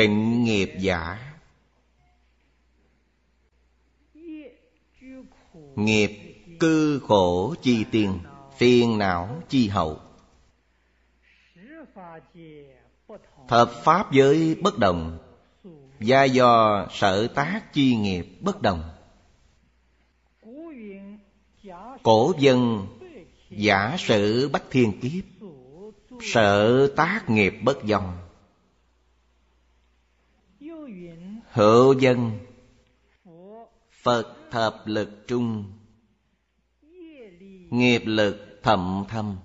Tịnh nghiệp giả. Nghiệp cư khổ chi tiên Phiền não chi hậu. Thập pháp giới bất đồng, Gia do sở tác chi nghiệp bất đồng. Cổ dân giả sử bách thiên kiếp, Sở tác nghiệp bất dòng. Hữu dân. Phật thập lực trung. Nghiệp lực thậm thâm.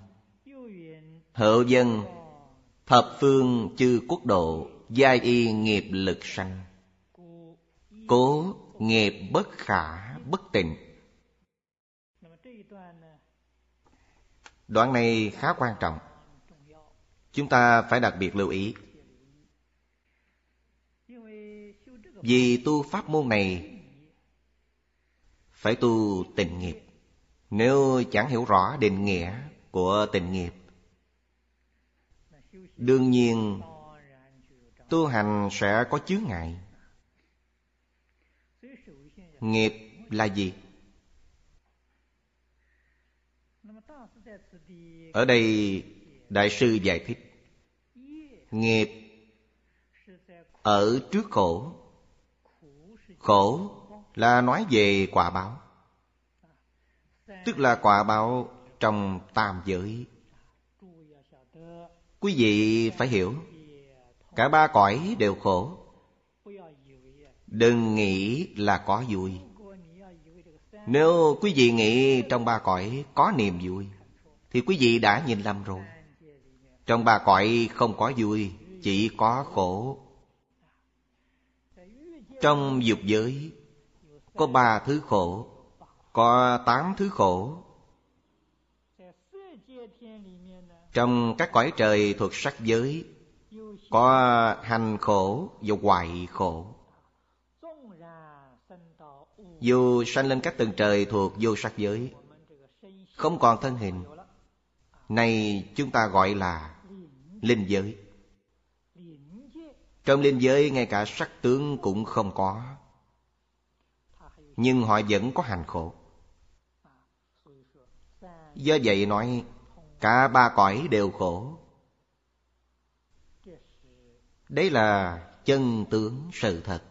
Hữu dân. Thập phương chư quốc độ, Giai y nghiệp lực sanh. Cố nghiệp bất khả, bất tịnh. Đoạn này khá quan trọng. Chúng ta phải đặc biệt lưu ý. Vì tu pháp môn này, Phải tu tình nghiệp Nếu chẳng hiểu rõ định nghĩa của tình nghiệp, Đương nhiên Tu hành sẽ có chướng ngại Nghiệp là gì? Ở đây Đại sư giải thích, Nghiệp Ở trước khổ Khổ là nói về quả báo. Tức là quả báo trong tam giới. Quý vị phải hiểu, Cả ba cõi đều khổ. Đừng nghĩ là có vui. Nếu quý vị nghĩ trong ba cõi có niềm vui, Thì quý vị đã nhìn lầm rồi. Trong ba cõi không có vui, Chỉ có khổ. Trong dục giới, Có ba thứ khổ, Có tám thứ khổ. Trong các cõi trời thuộc sắc giới, Có hành khổ và hoại khổ. Dù sanh lên các tầng trời thuộc vô sắc giới, Không còn thân hình, Này chúng ta gọi là linh giới. Trong linh giới ngay cả sắc tướng cũng không có. Nhưng họ vẫn có hành khổ. Do vậy nói, Cả ba cõi đều khổ. Đấy là chân tướng sự thật.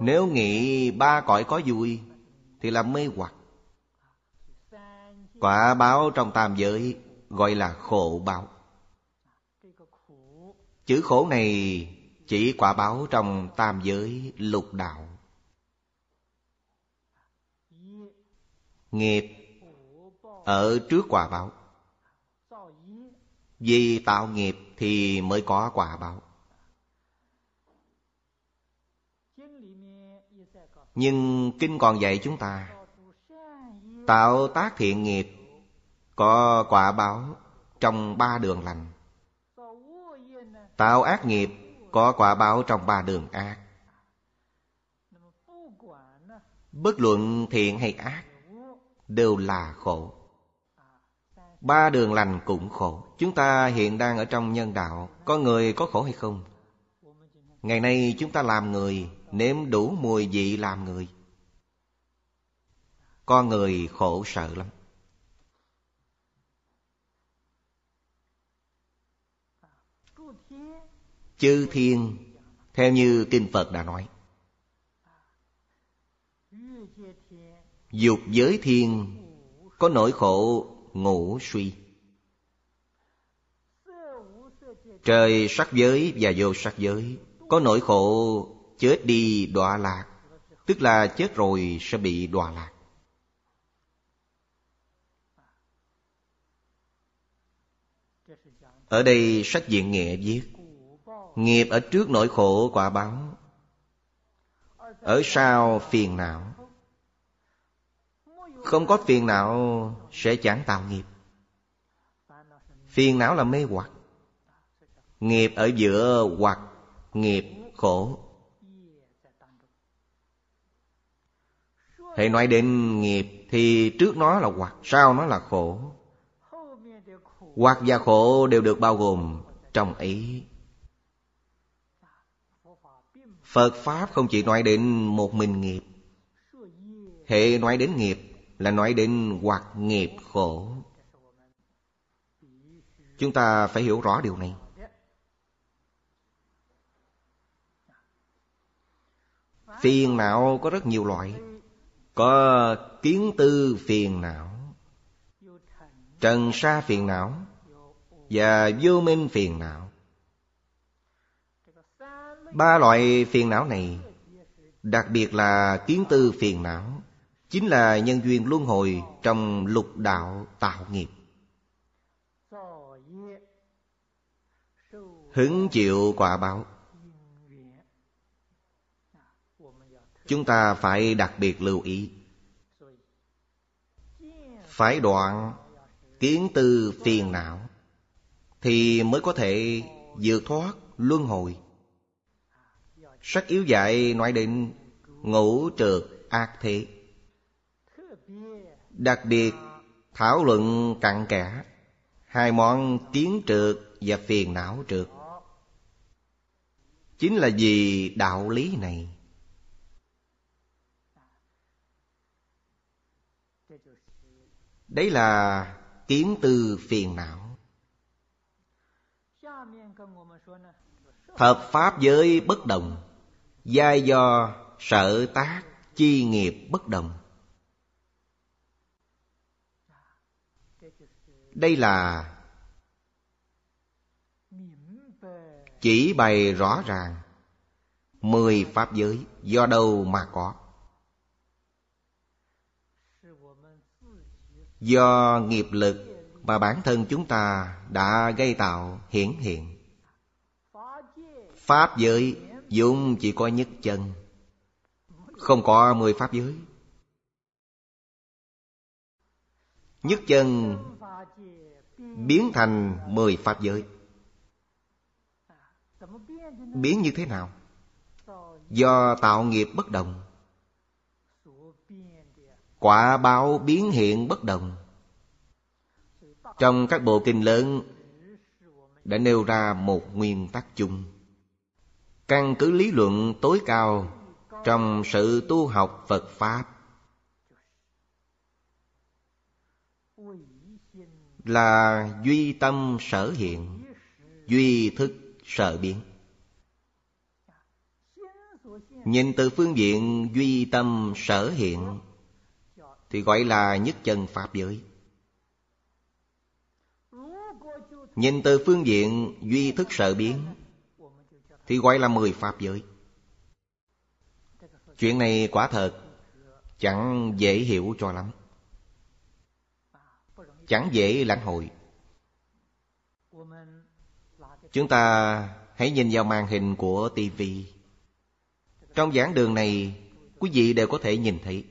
Nếu nghĩ ba cõi có vui, Thì là mê hoặc. Quả báo trong tam giới Gọi là khổ báo. Chữ khổ này Chỉ quả báo trong tam giới lục đạo. Nghiệp Ở trước quả báo. Vì tạo nghiệp thì mới có quả báo. Nhưng Kinh còn dạy chúng ta, Tạo tác thiện nghiệp có quả báo trong ba đường lành. Tạo ác nghiệp, Có quả báo trong ba đường ác. Bất luận thiện hay ác, Đều là khổ. Ba đường lành cũng khổ. Chúng ta hiện đang ở trong nhân đạo, Có người có khổ hay không? Ngày nay chúng ta làm người, Nếm đủ mùi vị làm người. Con người khổ sợ lắm. Chư thiên, Theo như Kinh Phật đã nói. Dục giới thiên, Có nỗi khổ, ngủ suy. Trời sắc giới và vô sắc giới, Có nỗi khổ, chết đi đọa lạc. Tức là chết rồi sẽ bị đọa lạc. Ở đây sách diện nghệ viết Nghiệp ở trước nỗi khổ quả báo. Ở sau phiền não. Không có phiền não, sẽ chẳng tạo nghiệp. Phiền não là mê hoặc. Nghiệp ở giữa hoặc, nghiệp khổ. Hãy nói đến nghiệp thì trước nó là hoặc, sau nó là khổ. Hoặc và khổ đều được bao gồm trong ấy Phật Pháp không chỉ nói đến một mình nghiệp. Hệ nói đến nghiệp là nói đến hoặc nghiệp khổ. Chúng ta phải hiểu rõ điều này. Phiền não có rất nhiều loại. Có kiến tư phiền não, Trần sa phiền não Và vô minh phiền não. Ba loại phiền não này, Đặc biệt là kiến tư phiền não, Chính là nhân duyên luân hồi Trong lục đạo tạo nghiệp. Hứng chịu quả báo. Chúng ta phải đặc biệt lưu ý. Phải đoạn kiến tư phiền não Thì mới có thể vượt thoát luân hồi. Sách yếu dạy nói đến ngũ trượt ác thế. Đặc biệt, thảo luận cặn kẽ, Hai món tiếng trượt và phiền não trượt Chính là vì đạo lý này, Đấy là kiến tư phiền não. Thập pháp giới bất đồng. Giai do sở tác, chi nghiệp bất đồng. Đây là Chỉ bày rõ ràng Mười pháp giới do đâu mà có. Do nghiệp lực mà bản thân chúng ta đã gây tạo hiển hiện. Pháp giới Dụng chỉ có nhất chân, Không có mười pháp giới. Nhất chân biến thành mười pháp giới. Biến như thế nào? Do tạo nghiệp bất đồng. Quả báo biến hiện bất đồng. Trong các bộ kinh lớn đã nêu ra một nguyên tắc chung căn cứ lý luận tối cao trong sự tu học phật pháp. Là duy tâm sở hiện, duy thức sở biến. Nhìn từ phương diện duy tâm sở hiện, thì gọi là nhất chân pháp giới. Nhìn từ phương diện duy thức sở biến thì gọi là mười pháp giới. Chuyện này quả thật chẳng dễ hiểu cho lắm. Chẳng dễ lãnh hội. Chúng ta hãy nhìn vào màn hình của tv trong giảng đường này, quý vị đều có thể nhìn thấy.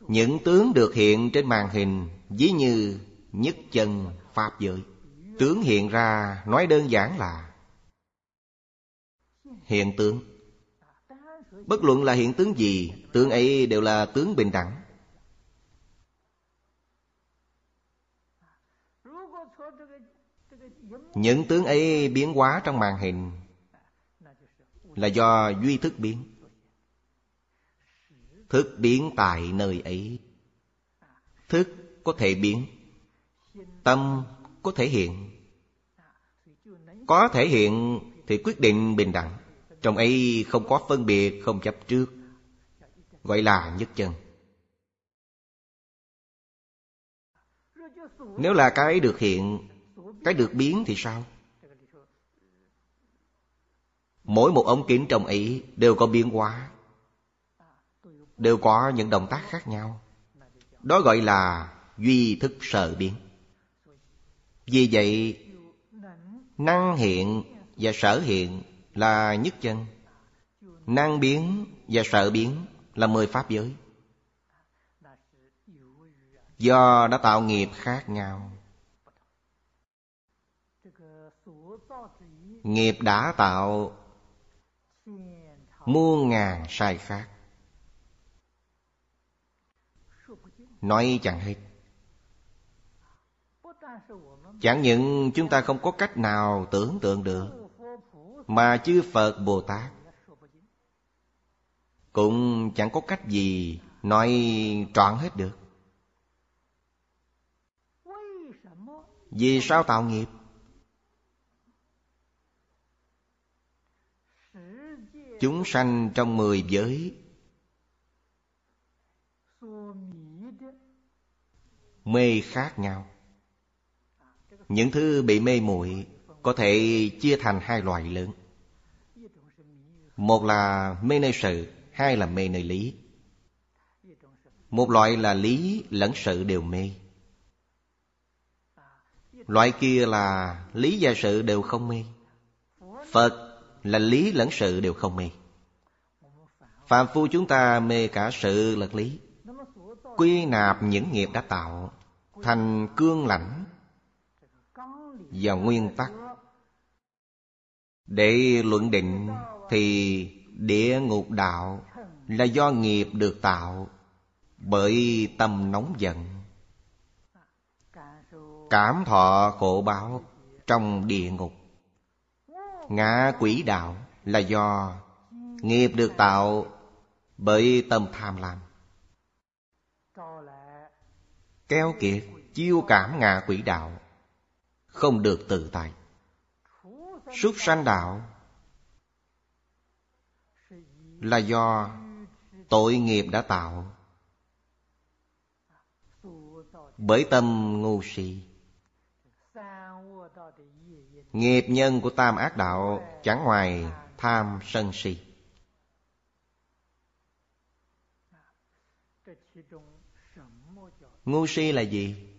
Những tướng được hiện trên màn hình ví như nhất chân pháp giới tướng hiện ra, nói đơn giản là, hiện tướng. Bất luận là hiện tướng gì, tướng ấy đều là tướng bình đẳng. Những tướng ấy biến hóa trong màn hình là do duy thức biến. Thức biến tại nơi ấy. Thức có thể biến. Tâm có thể hiện. Có thể hiện thì quyết định bình đẳng. Trong ấy không có phân biệt, không chấp trước. Gọi là nhất chân. Nếu là cái được hiện, cái được biến thì sao? Mỗi một ống kính trong ấy đều có biến hóa, đều có những động tác khác nhau. Đó gọi là duy thức sở biến vì vậy, năng hiện và sở hiện là nhất chân. Năng biến và sở biến là mười pháp giới. Do đã tạo nghiệp khác nhau. Nghiệp đã tạo muôn ngàn sai khác. Nói chẳng hết. Chẳng những chúng ta không có cách nào tưởng tượng được, Mà chư Phật Bồ Tát Cũng chẳng có cách gì nói trọn hết được Vì sao tạo nghiệp? Chúng sanh trong mười giới Mê khác nhau những thứ bị mê muội Có thể chia thành hai loại lớn. Một là mê nơi sự, Hai là mê nơi lý. Một loại là lý lẫn sự đều mê. Loại kia là lý và sự đều không mê. Phật là lý lẫn sự đều không mê. Phạm phu chúng ta mê cả sự lẫn lý. Quy nạp những nghiệp đã tạo Thành cương lãnh. Và nguyên tắc. Để luận định Thì địa ngục đạo Là do nghiệp được tạo Bởi tâm nóng giận. Cảm thọ khổ báo Trong địa ngục. Ngã quỷ đạo là do Nghiệp được tạo bởi tâm tham lam. Keo kiệt chiêu cảm ngạ quỷ đạo. Không được tự tại. Súc sanh đạo Là do tội nghiệp đã tạo. Bởi tâm ngu si, Nghiệp nhân của tam ác đạo Chẳng ngoài tham sân si. Ngu si là gì?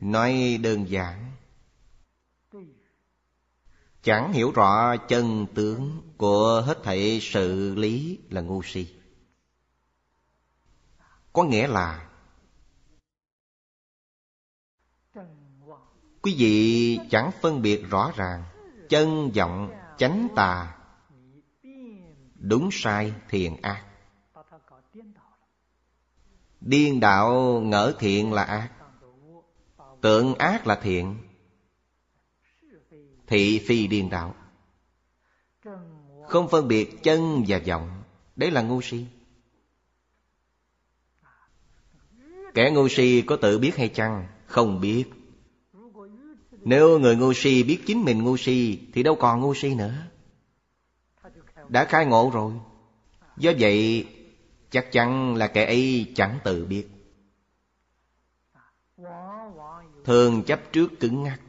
Nói đơn giản. Chẳng hiểu rõ chân tướng của hết thảy sự lý là ngu si. Có nghĩa là, Quý vị chẳng phân biệt rõ ràng Chân vọng chánh tà. Đúng sai thiện ác. Điên đạo ngỡ thiện là ác. Tượng ác là thiện Thị phi điên đạo Không phân biệt chân và vọng, Đấy là ngu si. Kẻ ngu si có tự biết hay chăng? Không biết. Nếu người ngu si biết chính mình ngu si, Thì đâu còn ngu si nữa. Đã khai ngộ rồi. Do vậy, Chắc chắn là kẻ ấy chẳng tự biết. Thường chấp trước cứng ngắc.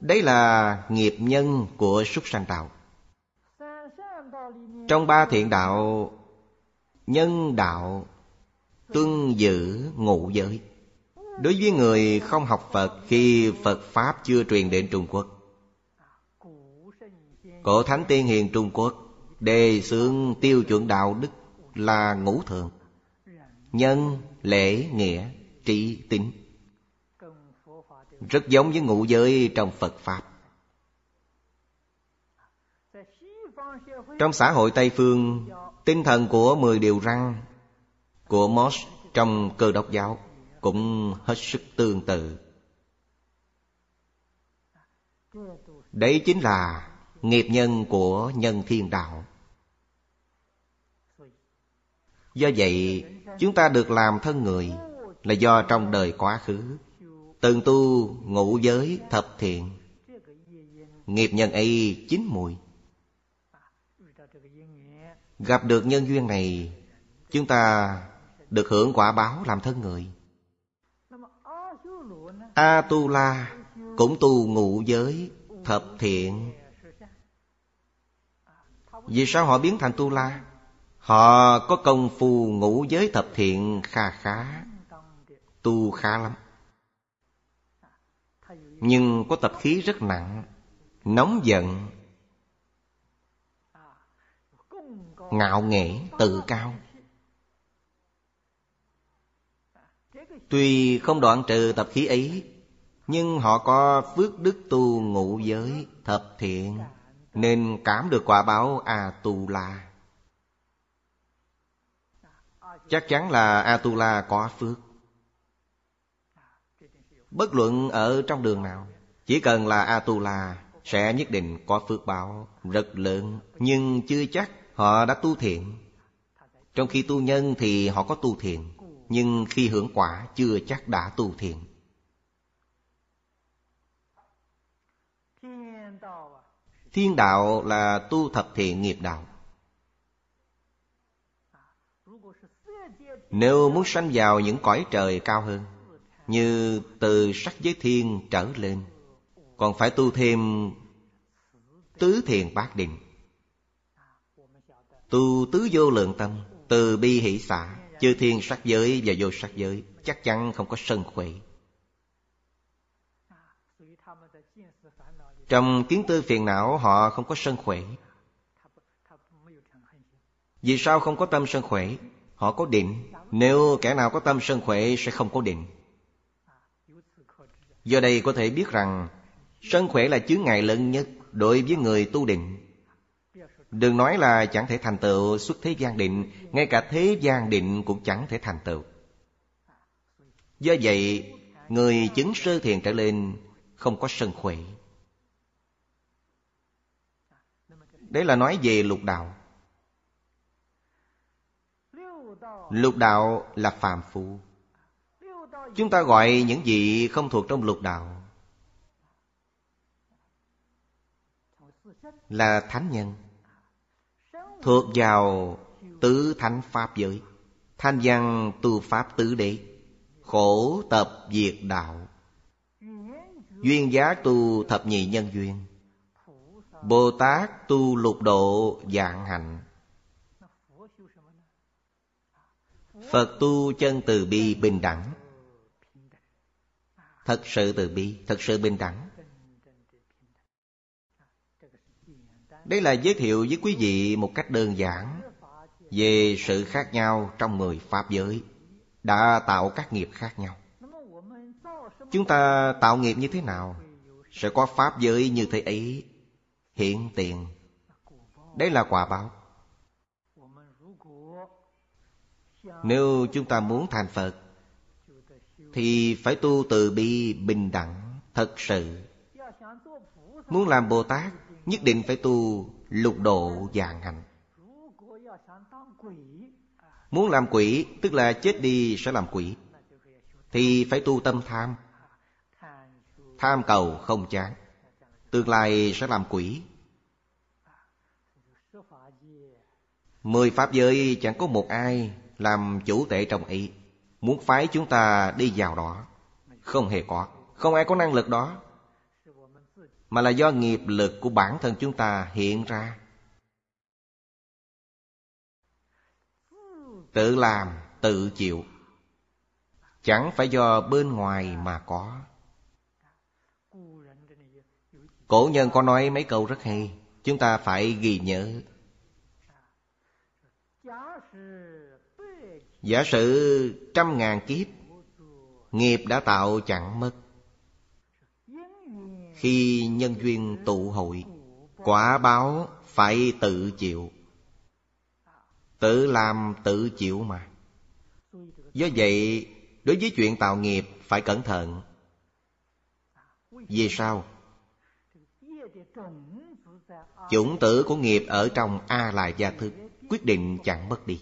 Đấy là nghiệp nhân của súc sanh đạo. Trong ba thiện đạo Nhân đạo Tuân giữ ngụ giới. Đối với người không học Phật Khi Phật Pháp chưa truyền đến Trung Quốc. Cổ Thánh Tiên Hiền Trung Quốc Đề xướng tiêu chuẩn đạo đức là ngũ thường Nhân, lễ, nghĩa, trí, tính Rất giống với ngụ giới trong Phật Pháp. Trong xã hội Tây Phương Tinh thần của mười điều răng Của mosh trong cơ đốc giáo Cũng hết sức tương tự. Đấy chính là nghiệp nhân của nhân thiên đạo. Do vậy chúng ta được làm thân người là do trong đời quá khứ. Từng tu ngũ giới thập thiện, Nghiệp nhân ấy chín mùi. Gặp được nhân duyên này, Chúng ta được hưởng quả báo làm thân người. A-tu-la cũng tu ngũ giới thập thiện. Vì sao họ biến thành tu-la? Họ có công phu ngũ giới thập thiện kha khá. Tu khá lắm. Nhưng có tập khí rất nặng, Nóng giận, Ngạo nghễ, tự cao. Tuy không đoạn trừ tập khí ấy, Nhưng họ có phước đức tu ngũ giới thập thiện, Nên cảm được quả báo A-tu-la. Chắc chắn là a tu la có phước. Bất luận ở trong đường nào, Chỉ cần là a tu la Sẽ nhất định có phước báo rất lớn, Nhưng chưa chắc họ đã tu thiện. Trong khi tu nhân thì họ có tu thiện, Nhưng khi hưởng quả chưa chắc đã tu thiện. Thiên đạo là tu thập thiện nghiệp đạo. Nếu muốn sanh vào những cõi trời cao hơn như từ sắc giới thiên trở lên. Còn phải tu thêm Tứ thiền bát định. Tu tứ vô lượng tâm, Từ bi hỷ xả, Chư thiên sắc giới và vô sắc giới, Chắc chắn không có sân khuệ. Trong kiến tư phiền não, họ không có sân khuệ. Vì sao không có tâm sân khuệ? Họ có định. Nếu kẻ nào có tâm sân khuệ, sẽ không có định. Do đây có thể biết rằng, Sân khỏe là chướng ngại lớn nhất Đối với người tu định. Đừng nói là chẳng thể thành tựu xuất thế gian định, Ngay cả thế gian định cũng chẳng thể thành tựu. Do vậy, Người chứng sơ thiền trở lên Không có sân khỏe. Đấy là nói về lục đạo. Lục đạo là phàm phu. Chúng ta gọi những gì không thuộc trong lục đạo Là thánh nhân, Thuộc vào tứ thánh pháp giới. Thanh văn tu pháp tứ đế, Khổ tập diệt đạo. Duyên giá tu thập nhị nhân duyên. Bồ Tát tu lục độ dạng hạnh. Phật tu chân từ bi bình đẳng. Thật sự từ bi, thật sự bình đẳng. Đây là giới thiệu với quý vị một cách đơn giản Về sự khác nhau trong mười Pháp giới Đã tạo các nghiệp khác nhau. Chúng ta tạo nghiệp như thế nào? Sẽ có Pháp giới như thế ấy Hiện tiền đấy là quả báo. Nếu chúng ta muốn thành Phật thì phải tu từ bi bình đẳng, Thật sự. Muốn làm Bồ Tát, Nhất định phải tu lục độ dạng hành Muốn làm quỷ, Tức là chết đi sẽ làm quỷ, Thì phải tu tâm tham. Tham cầu không chán, Tương lai sẽ làm quỷ. Mười pháp giới chẳng có một ai làm chủ tệ trong ý muốn phái chúng ta đi vào đó. Không hề có. Không ai có năng lực đó. Mà là do nghiệp lực của bản thân chúng ta hiện ra. Tự làm, tự chịu. Chẳng phải do bên ngoài mà có. Cổ nhân có nói mấy câu rất hay. Chúng ta phải ghi nhớ. Giả sử trăm ngàn kiếp, Nghiệp đã tạo chẳng mất. Khi nhân duyên tụ hội, Quả báo phải tự chịu. Tự làm tự chịu mà. Do vậy, Đối với chuyện tạo nghiệp Phải cẩn thận. Vì sao? Chủng tử của nghiệp ở trong a la gia thức Quyết định chẳng mất đi.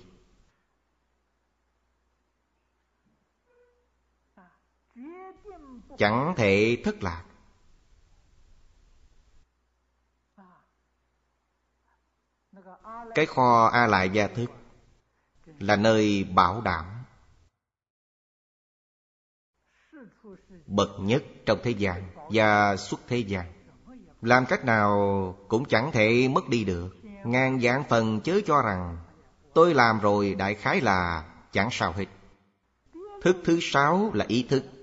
Chẳng thể thất lạc. Cái kho a lại gia thức là nơi bảo đảm bậc nhất trong thế gian và xuất thế gian. Làm cách nào cũng chẳng thể mất đi được. Ngàn dạng phần chớ cho rằng, tôi làm rồi đại khái là chẳng sao hết. Thức thứ sáu là ý thức.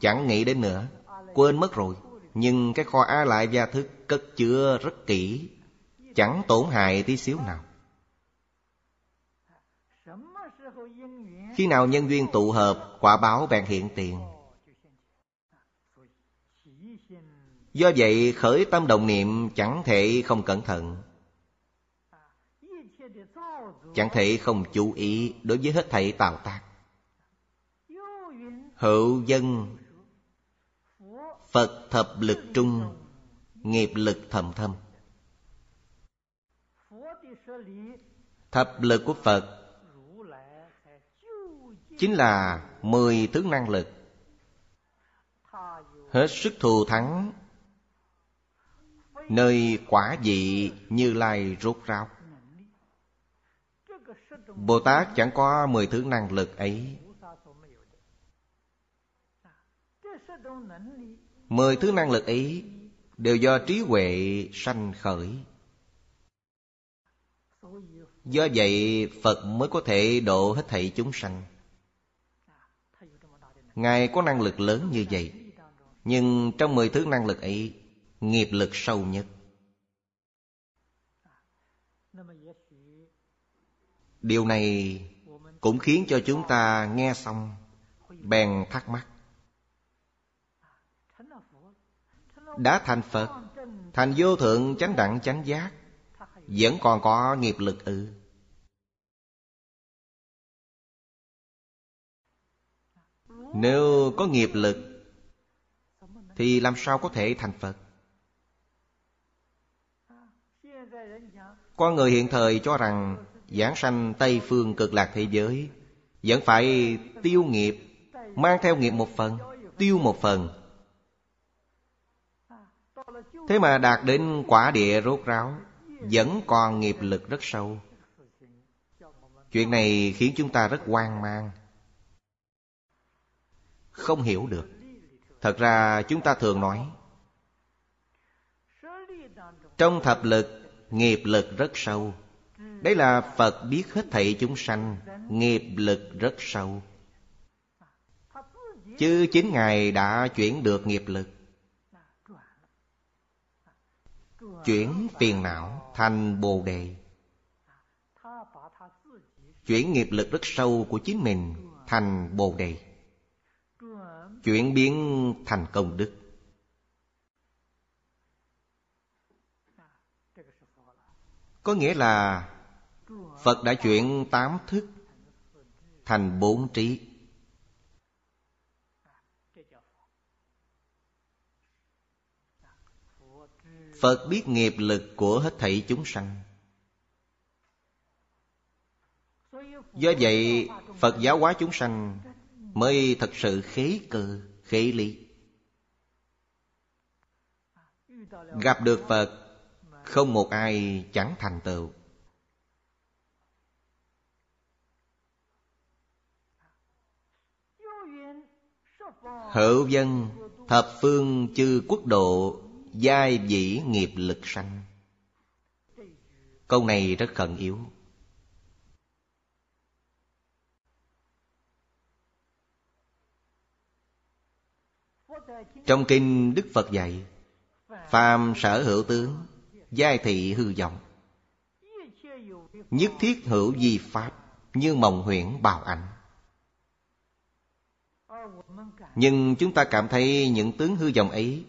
Chẳng nghĩ đến nữa. Quên mất rồi. Nhưng cái kho A lại gia thức cất chứa rất kỹ. Chẳng tổn hại tí xíu nào. Khi nào nhân duyên tụ hợp, Quả báo bèn hiện tiền. Do vậy, khởi tâm đồng niệm Chẳng thể không cẩn thận. Chẳng thể không chú ý đối với hết thảy tạo tác. Hữu dân Phật thập lực trung, Nghiệp lực thầm thâm. Thập lực của Phật Chính là mười tướng năng lực. Hết sức thù thắng, Nơi quả dị như lai rốt ráo. Bồ Tát chẳng có mười thứ năng lực ấy. Mười thứ năng lực ấy Đều do trí huệ sanh khởi. Do vậy, Phật mới có thể độ hết thảy chúng sanh. Ngài có năng lực lớn như vậy, Nhưng trong mười thứ năng lực ấy, Nghiệp lực sâu nhất. Điều này cũng khiến cho chúng ta nghe xong, Bèn thắc mắc. Đã thành Phật, Thành vô thượng chánh đẳng chánh giác, Vẫn còn có nghiệp lực ư. Nếu có nghiệp lực, Thì làm sao có thể thành Phật? Con người hiện thời cho rằng Giảng sanh Tây Phương cực lạc thế giới Vẫn phải tiêu nghiệp, Mang theo nghiệp một phần, Tiêu một phần. Thế mà đạt đến quả địa rốt ráo, Vẫn còn nghiệp lực rất sâu. Chuyện này khiến chúng ta rất hoang mang. Không hiểu được. Thật ra chúng ta thường nói, Trong thập lực, Nghiệp lực rất sâu. Đấy là Phật biết hết thảy chúng sanh, Nghiệp lực rất sâu. Chứ chính Ngài đã chuyển được nghiệp lực. Chuyển phiền não thành bồ đề. Chuyển nghiệp lực rất sâu của chính mình thành bồ đề. Chuyển biến thành công đức. Có nghĩa là Phật đã chuyển tám thức Thành bốn trí. Phật biết nghiệp lực của hết thảy chúng sanh. Do vậy Phật giáo hóa chúng sanh Mới thật sự khế cơ, khế lý. Gặp được Phật Không một ai chẳng thành tựu. Hữu dân Thập phương chư quốc độ Giai dĩ nghiệp lực sanh. Câu này rất khẩn yếu. Trong kinh Đức Phật dạy, Phàm sở hữu tướng, Giai thị hư vọng. Nhất thiết hữu di pháp Như mộng huyễn bào ảnh. Nhưng chúng ta cảm thấy những tướng hư vọng ấy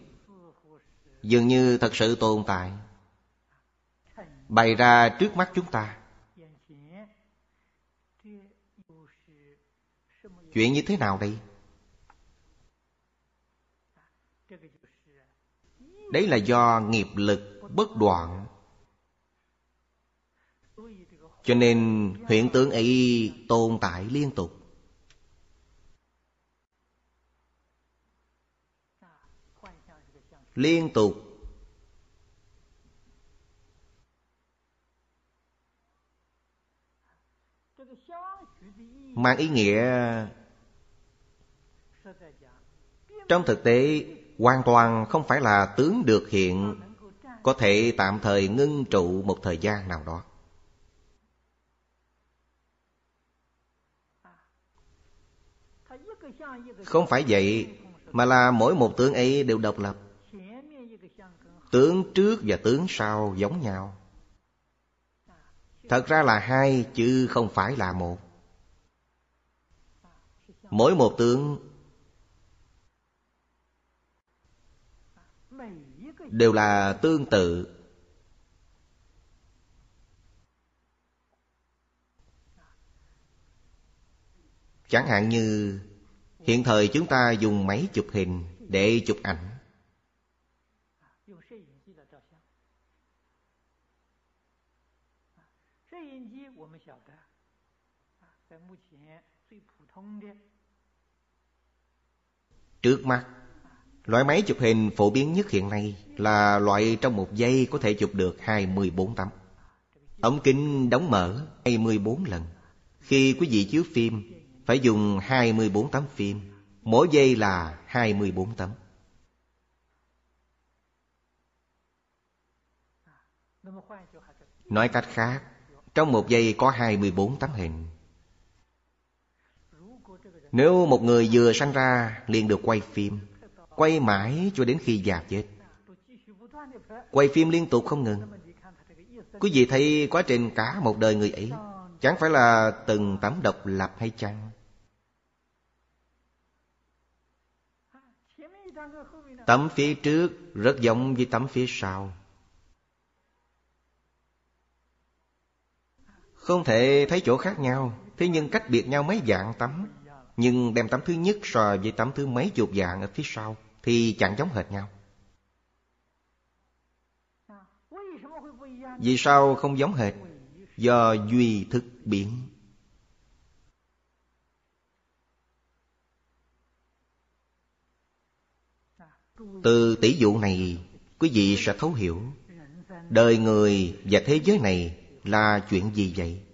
Dường như thật sự tồn tại. Bày ra trước mắt chúng ta. Chuyện như thế nào đây? Đấy là do nghiệp lực bất đoạn. Cho nên hiện tượng ấy tồn tại liên tục. Liên tục. Mang ý nghĩa Trong thực tế Hoàn toàn không phải là tướng được hiện, Có thể tạm thời ngưng trụ một thời gian nào đó. Không phải vậy Mà là mỗi một tướng ấy đều độc lập. Tướng trước và tướng sau giống nhau. Thật ra là hai, chứ không phải là một. Mỗi một tướng Đều là tương tự. Chẳng hạn như, Hiện thời chúng ta dùng máy chụp hình Để chụp ảnh. Trước mắt, Loại máy chụp hình phổ biến nhất hiện nay Là loại trong một giây có thể chụp được 24 tấm. Ống kính đóng mở 24 lần. Khi quý vị chiếu phim, Phải dùng 24 tấm phim, Mỗi giây là 24 tấm. Nói cách khác, Trong một giây có 24 tấm hình nếu một người vừa sanh ra, liền được quay phim. Quay mãi cho đến khi già chết. Quay phim liên tục không ngừng. Quý vị thấy quá trình cả một đời người ấy, Chẳng phải là từng tấm độc lập hay chăng? Tấm phía trước rất giống với tấm phía sau. Không thể thấy chỗ khác nhau, Thế nhưng cách biệt nhau mấy dạng tấm. Nhưng đem tấm thứ nhất so với tấm thứ mấy chục dạng ở phía sau Thì chẳng giống hệt nhau Vì sao không giống hệt? Do duy thức biến Từ tỷ dụ này, Quý vị sẽ thấu hiểu Đời người và thế giới này Là chuyện gì vậy?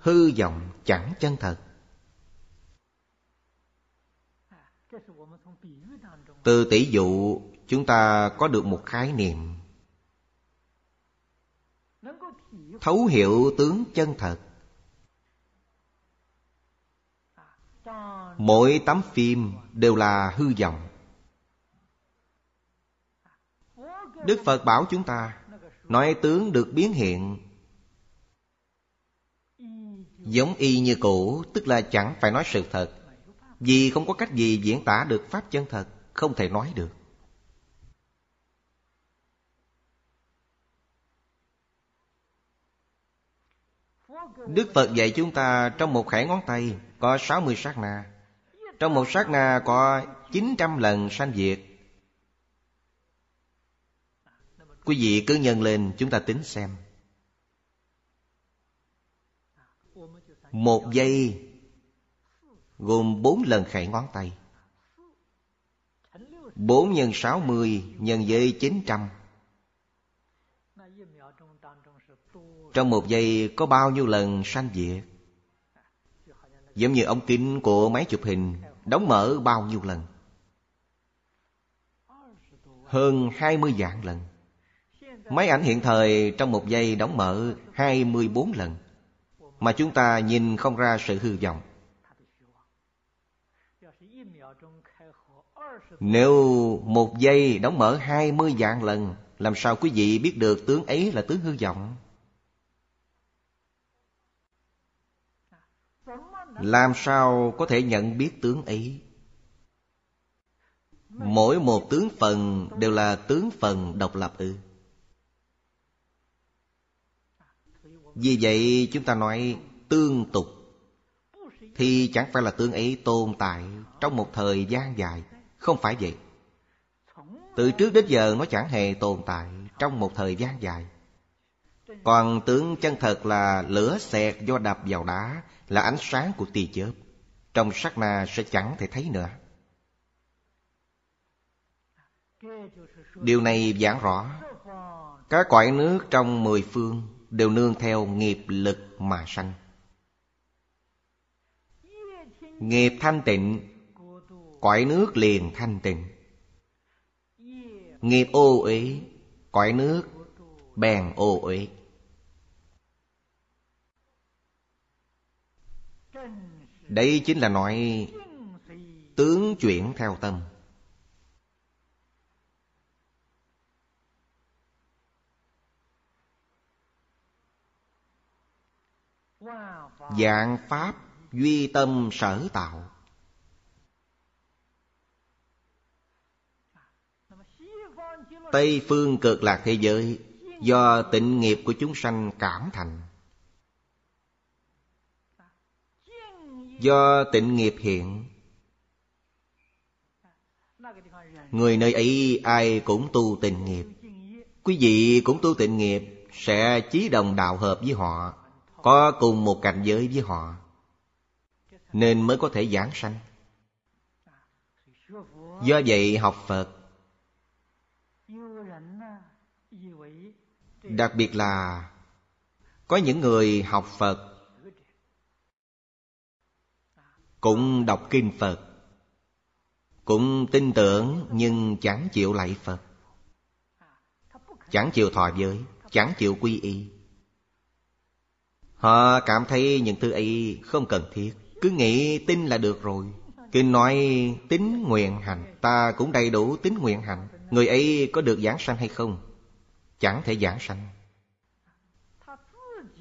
Hư vọng chẳng chân thật. Từ tỷ dụ, chúng ta có được một khái niệm. Thấu hiểu tướng chân thật. Mỗi tấm phim đều là hư vọng. Đức phật bảo chúng ta, nói tướng được biến hiện giống y như cũ, tức là chẳng phải nói sự thật vì không có cách gì diễn tả được pháp chân thật, không thể nói được Đức Phật dạy chúng ta trong một khải ngón tay có 60 sát na. Trong một sát na có 900 lần sanh diệt. Quý vị cứ nhân lên, chúng ta tính xem. Một giây, gồm bốn lần khải ngón tay. bốn nhân sáu mươi nhân với chín trăm. Trong một giây có bao nhiêu lần sanh diệt? Giống như ống kính của máy chụp hình, Đóng mở bao nhiêu lần? Hơn 20 vạn lần. Máy ảnh hiện thời trong một giây đóng mở 24 lần. Mà chúng ta nhìn không ra sự hư vọng. Nếu một giây đóng mở 20 vạn lần, Làm sao quý vị biết được tướng ấy là tướng hư vọng? Làm sao có thể nhận biết tướng ấy? Mỗi một tướng phần đều là tướng phần độc lập ư? Vì vậy chúng ta nói tương tục. Thì chẳng phải là tướng ấy tồn tại trong một thời gian dài. Không phải vậy. Từ trước đến giờ nó chẳng hề tồn tại trong một thời gian dài. Còn tướng chân thật là lửa xẹt do đập vào đá Là ánh sáng của tia chớp. Trong sắc na sẽ chẳng thể thấy nữa. Điều này giảng rõ Các cõi nước trong mười phương. Đều nương theo nghiệp lực mà sanh. Nghiệp thanh tịnh, Cõi nước liền thanh tịnh. Nghiệp ô uế, Cõi nước bèn ô uế. Đây chính là nói Tướng chuyển theo tâm. Dạng Pháp duy tâm sở tạo. Tây phương cực lạc thế giới, Do tịnh nghiệp của chúng sanh cảm thành. Do tịnh nghiệp hiện, Người nơi ấy ai cũng tu tịnh nghiệp. Quý vị cũng tu tịnh nghiệp, Sẽ chí đồng đạo hợp với họ. Có cùng một cảnh giới với họ, Nên mới có thể giảng sanh. Do vậy học Phật, Đặc biệt là Có những người học Phật Cũng đọc kinh Phật, Cũng tin tưởng nhưng chẳng chịu lạy Phật, Chẳng chịu thọ giới, Chẳng chịu quy y. Họ cảm thấy những thứ ấy không cần thiết. Cứ nghĩ tin là được rồi. Kinh nói tính nguyện hành. Ta cũng đầy đủ tính nguyện hành. Người ấy có được giảng sanh hay không? Chẳng thể giảng sanh.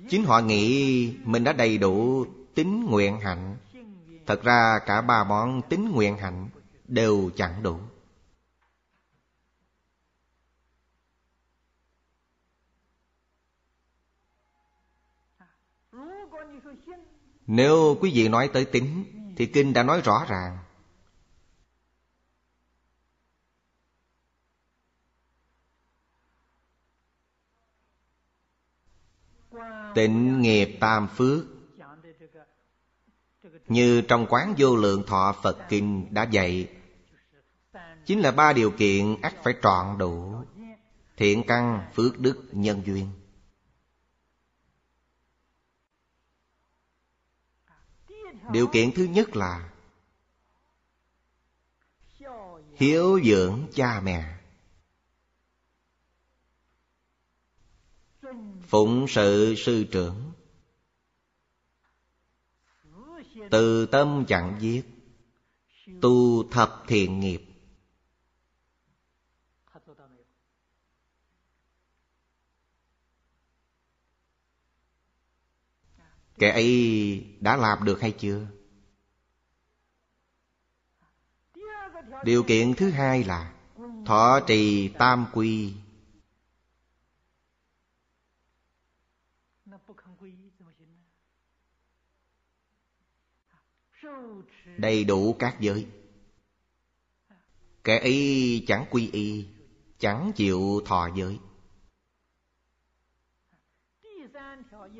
Chính họ nghĩ mình đã đầy đủ tính nguyện hạnh. Thật ra cả ba món tính nguyện hạnh Đều chẳng đủ. Nếu quý vị nói tới tính Thì Kinh đã nói rõ ràng. Tịnh nghiệp tam phước. Như trong quán vô lượng thọ Phật Kinh đã dạy Chính là ba điều kiện ắt phải trọn đủ Thiện căn, phước đức, nhân duyên. Điều kiện thứ nhất là Hiếu dưỡng cha mẹ. Phụng sự sư trưởng. Từ tâm chẳng giết, Tu thập thiện nghiệp. Kẻ ấy đã làm được hay chưa? Điều kiện thứ hai là Thọ trì tam quy. Đầy đủ các giới. Kẻ ấy chẳng quy y, Chẳng chịu thọ giới.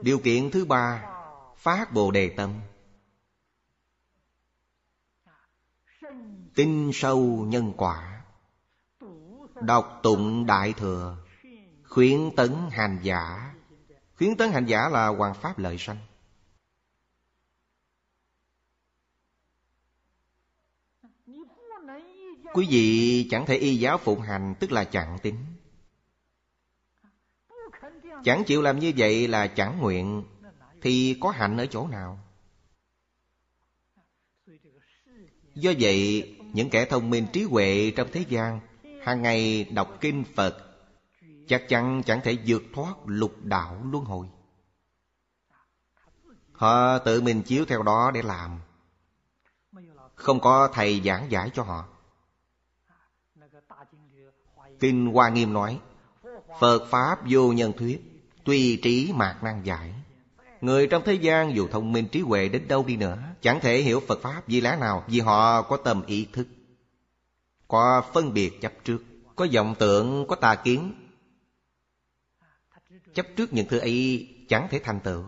Điều kiện thứ ba Phát Bồ Đề Tâm. Tin sâu nhân quả, Đọc tụng Đại Thừa, Khuyến tấn hành giả. Khuyến tấn hành giả là hoàng pháp lợi sanh. Quý vị chẳng thể y giáo phụng hành, Tức là chẳng tính Chẳng chịu làm như vậy là chẳng nguyện. Thì có hạnh ở chỗ nào? Do vậy, Những kẻ thông minh trí huệ trong thế gian hàng ngày đọc kinh Phật Chắc chắn chẳng thể vượt thoát lục đạo luân hồi. Họ tự mình chiếu theo đó để làm. Không có thầy giảng giải cho họ. Kinh Hoa Nghiêm nói, Phật Pháp vô nhân thuyết Tùy trí mạc năng giải. Người trong thế gian dù thông minh trí huệ đến đâu đi nữa Chẳng thể hiểu Phật Pháp vì lá nào Vì họ có tâm ý thức Có phân biệt chấp trước Có vọng tượng, có tà kiến. Chấp trước những thứ ấy chẳng thể thành tựu.